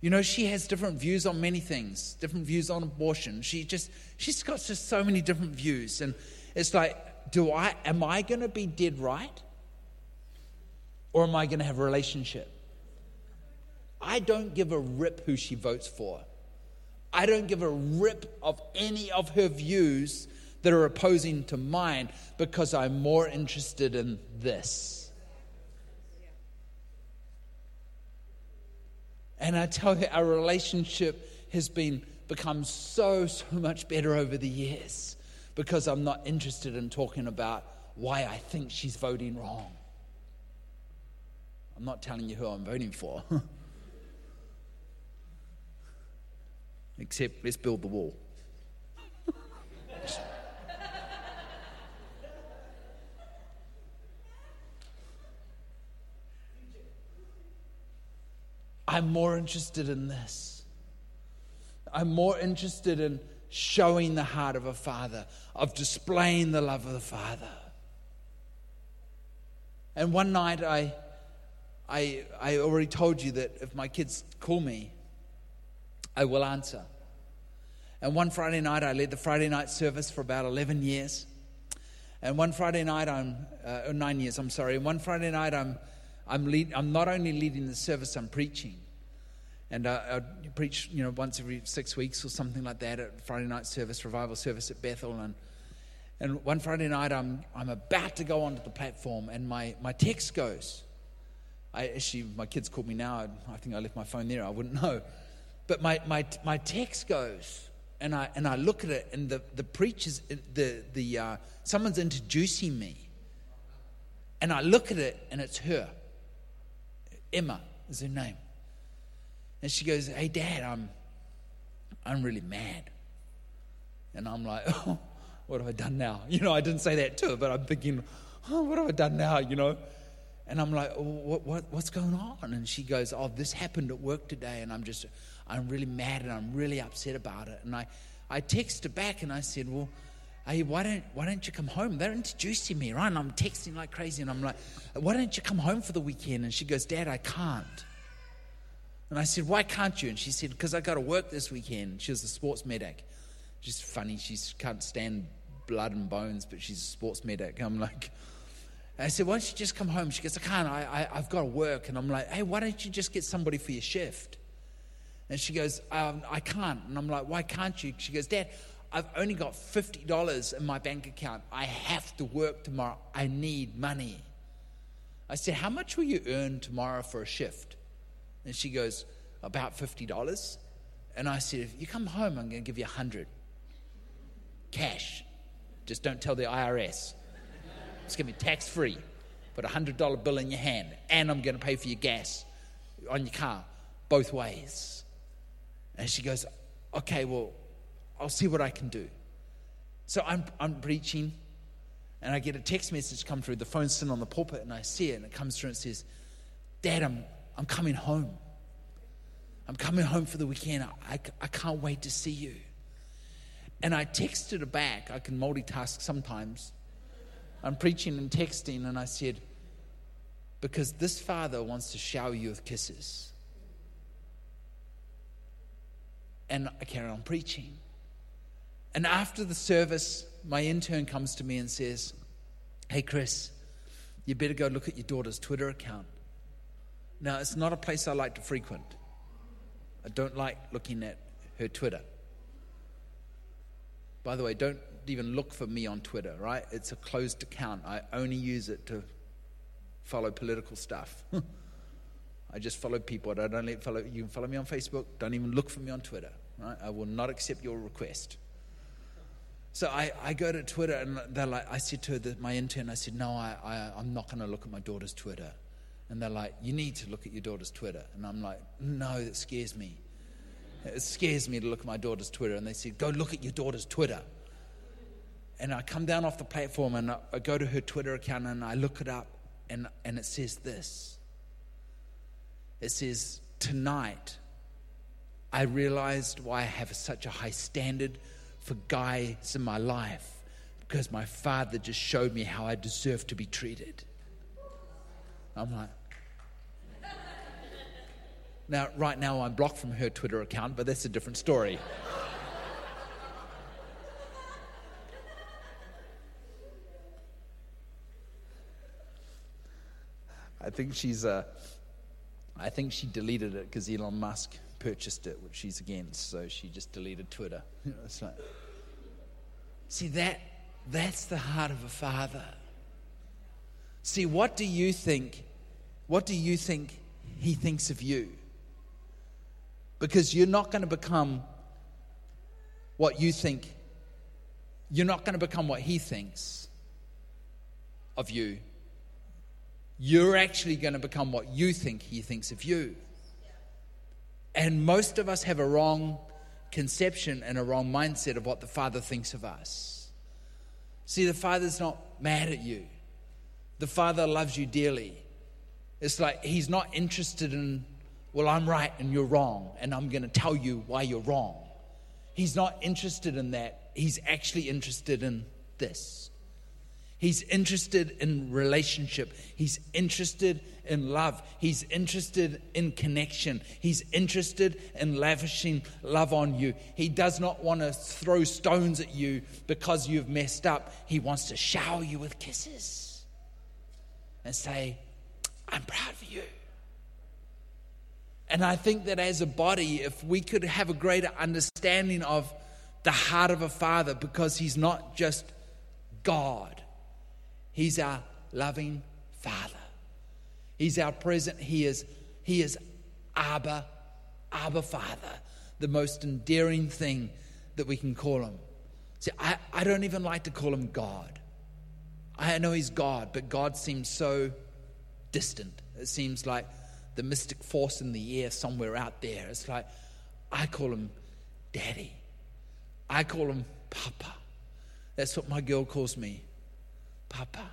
You know, she has different views on many things, different views on abortion. She just, she's got just so many different views. And it's like, do I, am I going to be dead right? Or am I going to have a relationship? I don't give a rip who she votes for. I don't give a rip of any of her views that are opposing to mine because I'm more interested in this. And I tell you, our relationship has been become so, so much better over the years because I'm not interested in talking about why I think she's voting wrong. I'm not telling you who I'm voting for. except let's build the wall. I'm more interested in this. I'm more interested in showing the heart of a father, of displaying the love of the father. And one night I, I, I already told you that if my kids call me, I will answer. And one Friday night, I led the Friday night service for about 11 years. And one Friday night, I'm uh, nine years. I'm sorry. And one Friday night, I'm I'm lead, I'm not only leading the service, I'm preaching. And uh, I preach, you know, once every six weeks or something like that at Friday night service, revival service at Bethel. And, and one Friday night, I'm, I'm about to go onto the platform, and my, my text goes. I actually, my kids called me now. I think I left my phone there. I wouldn't know. But my, my, my text goes, and I, and I look at it, and the, the preacher's, the, the, uh, someone's introducing me. And I look at it, and it's her. Emma is her name. And she goes, Hey, Dad, I'm, I'm really mad. And I'm like, Oh, what have I done now? You know, I didn't say that to her, but I'm thinking, Oh, what have I done now? You know? And I'm like, oh, what, what, What's going on? And she goes, Oh, this happened at work today, and I'm just, I'm really mad and I'm really upset about it. And I, I texted back and I said, Well, hey, why don't, why don't you come home? They're introducing me, right? And I'm texting like crazy. And I'm like, why don't you come home for the weekend? And she goes, Dad, I can't. And I said, why can't you? And she said, because I got to work this weekend. She was a sports medic. Just funny. She can't stand blood and bones, but she's a sports medic. I'm like, I said, why don't you just come home? She goes, I can't. I, I, have got to work. And I'm like, hey, why don't you just get somebody for your shift? And she goes, um, I can't. And I'm like, why can't you? She goes, Dad, I've only got $50 in my bank account. I have to work tomorrow. I need money. I said, How much will you earn tomorrow for a shift? And she goes, About $50. And I said, If you come home, I'm going to give you 100 cash. Just don't tell the IRS. It's going to be tax free. Put a $100 bill in your hand, and I'm going to pay for your gas on your car, both ways. And she goes, Okay, well, I'll see what I can do. So I'm, I'm preaching, and I get a text message come through. The phone's sitting on the pulpit, and I see it, and it comes through and says, Dad, I'm, I'm coming home. I'm coming home for the weekend. I, I, I can't wait to see you. And I texted her back. I can multitask sometimes. I'm preaching and texting, and I said, Because this father wants to shower you with kisses. And I carry on preaching. And after the service, my intern comes to me and says, Hey, Chris, you better go look at your daughter's Twitter account. Now, it's not a place I like to frequent. I don't like looking at her Twitter. By the way, don't even look for me on Twitter, right? It's a closed account. I only use it to follow political stuff. I just follow people. I don't follow. You can follow me on Facebook. Don't even look for me on Twitter, right? I will not accept your request. So I, I go to Twitter and they're like, I said to the, my intern, I said, no, I, I, I'm not going to look at my daughter's Twitter. And they're like, you need to look at your daughter's Twitter. And I'm like, no, that scares me. It scares me to look at my daughter's Twitter. And they said, go look at your daughter's Twitter. And I come down off the platform and I, I go to her Twitter account and I look it up and, and it says this. It says, tonight, I realized why I have such a high standard for guys in my life because my father just showed me how I deserve to be treated. I'm like, now, right now, I'm blocked from her Twitter account, but that's a different story. I think she's, uh, I think she deleted it because Elon Musk purchased it, which she's against. So she just deleted Twitter. You know, it's like, see that that's the heart of a father. See, what do you think? What do you think he thinks of you? Because you're not going to become what you think. You're not going to become what he thinks of you. You're actually going to become what you think he thinks of you. And most of us have a wrong conception and a wrong mindset of what the Father thinks of us. See, the Father's not mad at you, the Father loves you dearly. It's like He's not interested in, well, I'm right and you're wrong, and I'm going to tell you why you're wrong. He's not interested in that. He's actually interested in this. He's interested in relationship. He's interested in love. He's interested in connection. He's interested in lavishing love on you. He does not want to throw stones at you because you've messed up. He wants to shower you with kisses and say, I'm proud of you. And I think that as a body, if we could have a greater understanding of the heart of a father, because he's not just God, he's our loving father. He's our present. He is, he is Abba, Abba Father, the most endearing thing that we can call him. See, I, I don't even like to call him God. I know he's God, but God seems so distant. It seems like the mystic force in the air somewhere out there. It's like, I call him Daddy. I call him Papa. That's what my girl calls me Papa.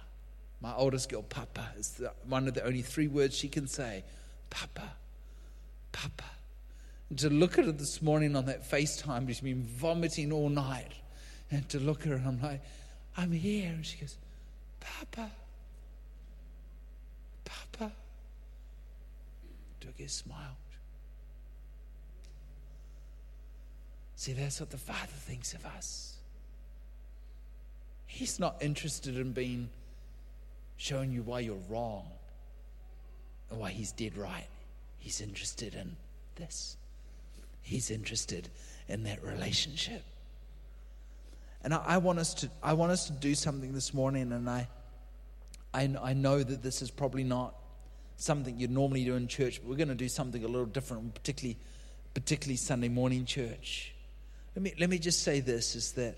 My oldest girl, Papa, is the, one of the only three words she can say Papa, Papa. And to look at her this morning on that FaceTime, she's been vomiting all night. And to look at her, I'm like, I'm here. And she goes, Papa, Papa. Dougie smiled. See, that's what the Father thinks of us. He's not interested in being showing you why you're wrong and why he's dead right. He's interested in this. He's interested in that relationship. And I, I, want us to I want us to do something this morning, and I, I I know that this is probably not something you'd normally do in church, but we're going to do something a little different, particularly particularly Sunday morning church. Let me let me just say this is that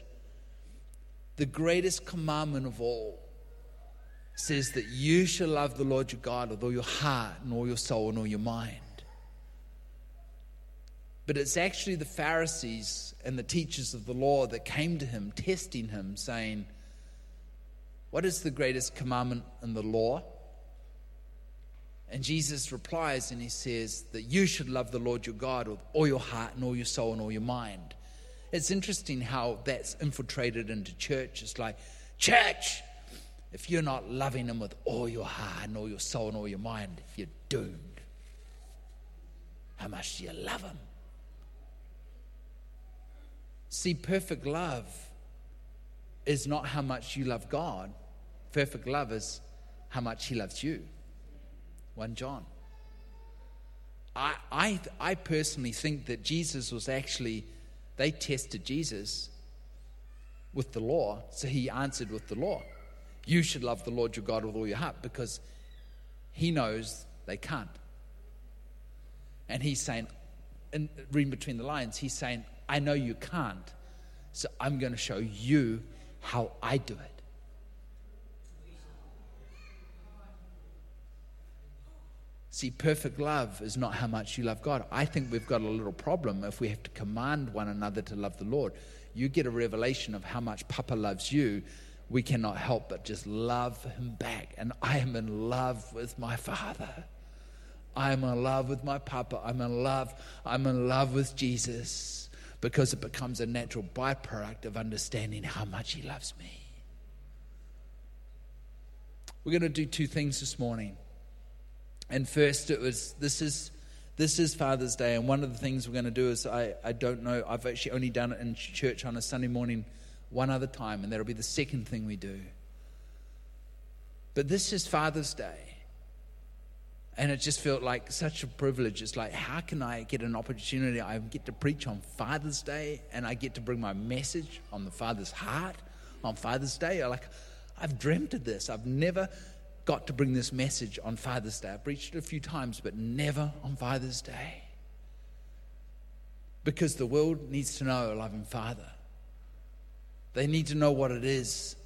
the greatest commandment of all says that you shall love the Lord your God with all your heart and all your soul and all your mind. But it's actually the Pharisees and the teachers of the law that came to him, testing him, saying, What is the greatest commandment in the law? And Jesus replies and he says that you should love the Lord your God with all your heart and all your soul and all your mind. It's interesting how that's infiltrated into church. It's like, church, if you're not loving Him with all your heart and all your soul and all your mind, you're doomed. How much do you love Him? See, perfect love is not how much you love God, perfect love is how much He loves you. 1 John. I, I, I personally think that Jesus was actually, they tested Jesus with the law, so he answered with the law. You should love the Lord your God with all your heart because he knows they can't. And he's saying, and reading between the lines, he's saying, I know you can't, so I'm going to show you how I do it. See, perfect love is not how much you love God. I think we've got a little problem if we have to command one another to love the Lord. You get a revelation of how much Papa loves you, we cannot help but just love him back. And I am in love with my father. I am in love with my papa. I'm in love. I'm in love with Jesus because it becomes a natural byproduct of understanding how much he loves me. We're going to do two things this morning. And first, it was this is this is Father's Day, and one of the things we're going to do is I, I don't know, I've actually only done it in church on a Sunday morning one other time, and that'll be the second thing we do. But this is Father's Day. And it just felt like such a privilege. It's like, how can I get an opportunity? I get to preach on Father's Day, and I get to bring my message on the Father's heart on Father's Day. I Like, I've dreamt of this. I've never got to bring this message on Father's Day. I've preached it a few times, but never on Father's Day. Because the world needs to know a loving Father. They need to know what it is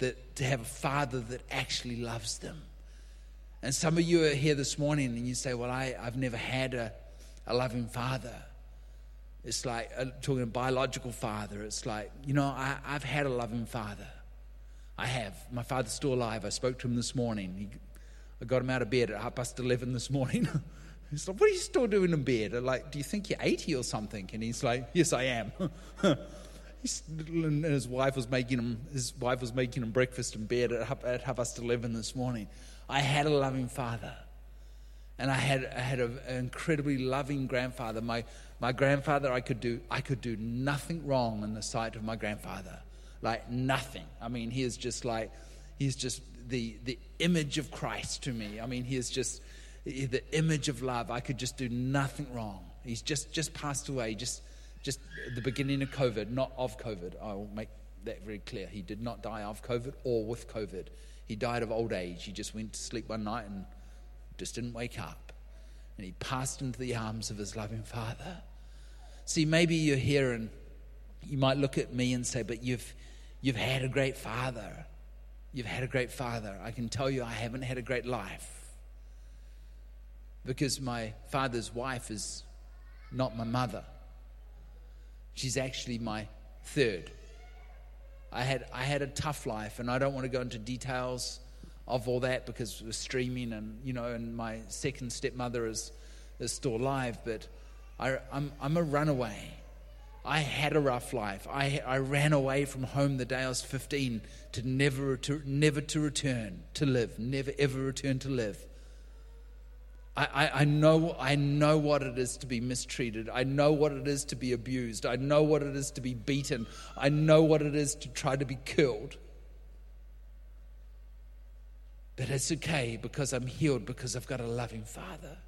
that to have a father that actually loves them. And some of you are here this morning and you say, Well, I, I've never had a, a loving father. It's like uh, talking a biological father. It's like, you know, I, I've had a loving father. I have. My father's still alive. I spoke to him this morning. He, I got him out of bed at half past 11 this morning. he's like, What are you still doing in bed? I'm like, Do you think you're 80 or something? And he's like, Yes, I am. and his wife was making him his wife was making him breakfast in bed at, half- at half past eleven this morning. I had a loving father, and I had I had a, an incredibly loving grandfather. My my grandfather, I could do I could do nothing wrong in the sight of my grandfather, like nothing. I mean, he is just like he's just the the image of Christ to me. I mean, he is just the image of love. I could just do nothing wrong. He's just just passed away. Just just the beginning of COVID, not of COVID. I will make that very clear. He did not die of COVID or with COVID. He died of old age. He just went to sleep one night and just didn't wake up. And he passed into the arms of his loving Father. See, maybe you're here and you might look at me and say, but you've, you've had a great father. You've had a great father. I can tell you I haven't had a great life. Because my father's wife is not my mother. She's actually my third. I had, I had a tough life, and I don't want to go into details of all that because we're streaming, and you know, and my second stepmother is, is still alive, but I, I'm, I'm a runaway. I had a rough life. I, I ran away from home the day I was 15 to never to, never to return to live, never ever return to live. I, I, I, know, I know what it is to be mistreated. I know what it is to be abused. I know what it is to be beaten. I know what it is to try to be killed. But it's okay because I'm healed because I've got a loving Father.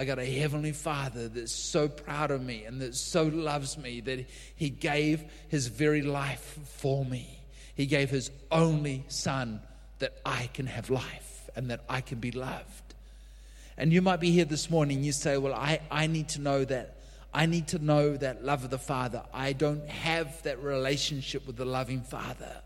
I got a heavenly Father that's so proud of me and that so loves me that He gave His very life for me. He gave His only Son that I can have life and that I can be loved. And you might be here this morning, you say, Well, I, I need to know that. I need to know that love of the Father. I don't have that relationship with the loving Father.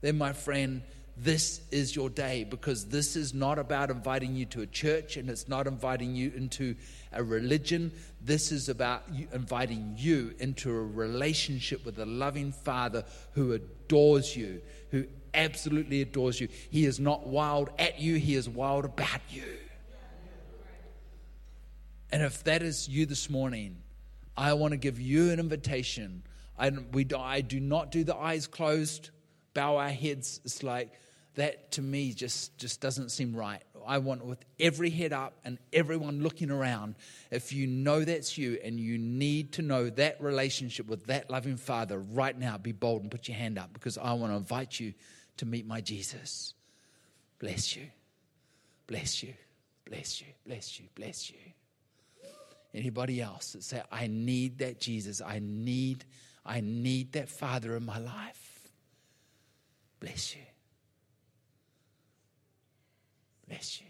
Then, my friend, this is your day because this is not about inviting you to a church and it's not inviting you into a religion. This is about inviting you into a relationship with a loving Father who adores you, who absolutely adores you. He is not wild at you, He is wild about you. And if that is you this morning, I want to give you an invitation. I, we, I do not do the eyes closed, bow our heads. It's like, that to me just, just doesn't seem right. I want with every head up and everyone looking around, if you know that's you and you need to know that relationship with that loving Father right now, be bold and put your hand up because I want to invite you to meet my Jesus. Bless you. Bless you. Bless you. Bless you. Bless you. Anybody else that say, I need that Jesus. I need, I need that Father in my life. Bless you. Bless you.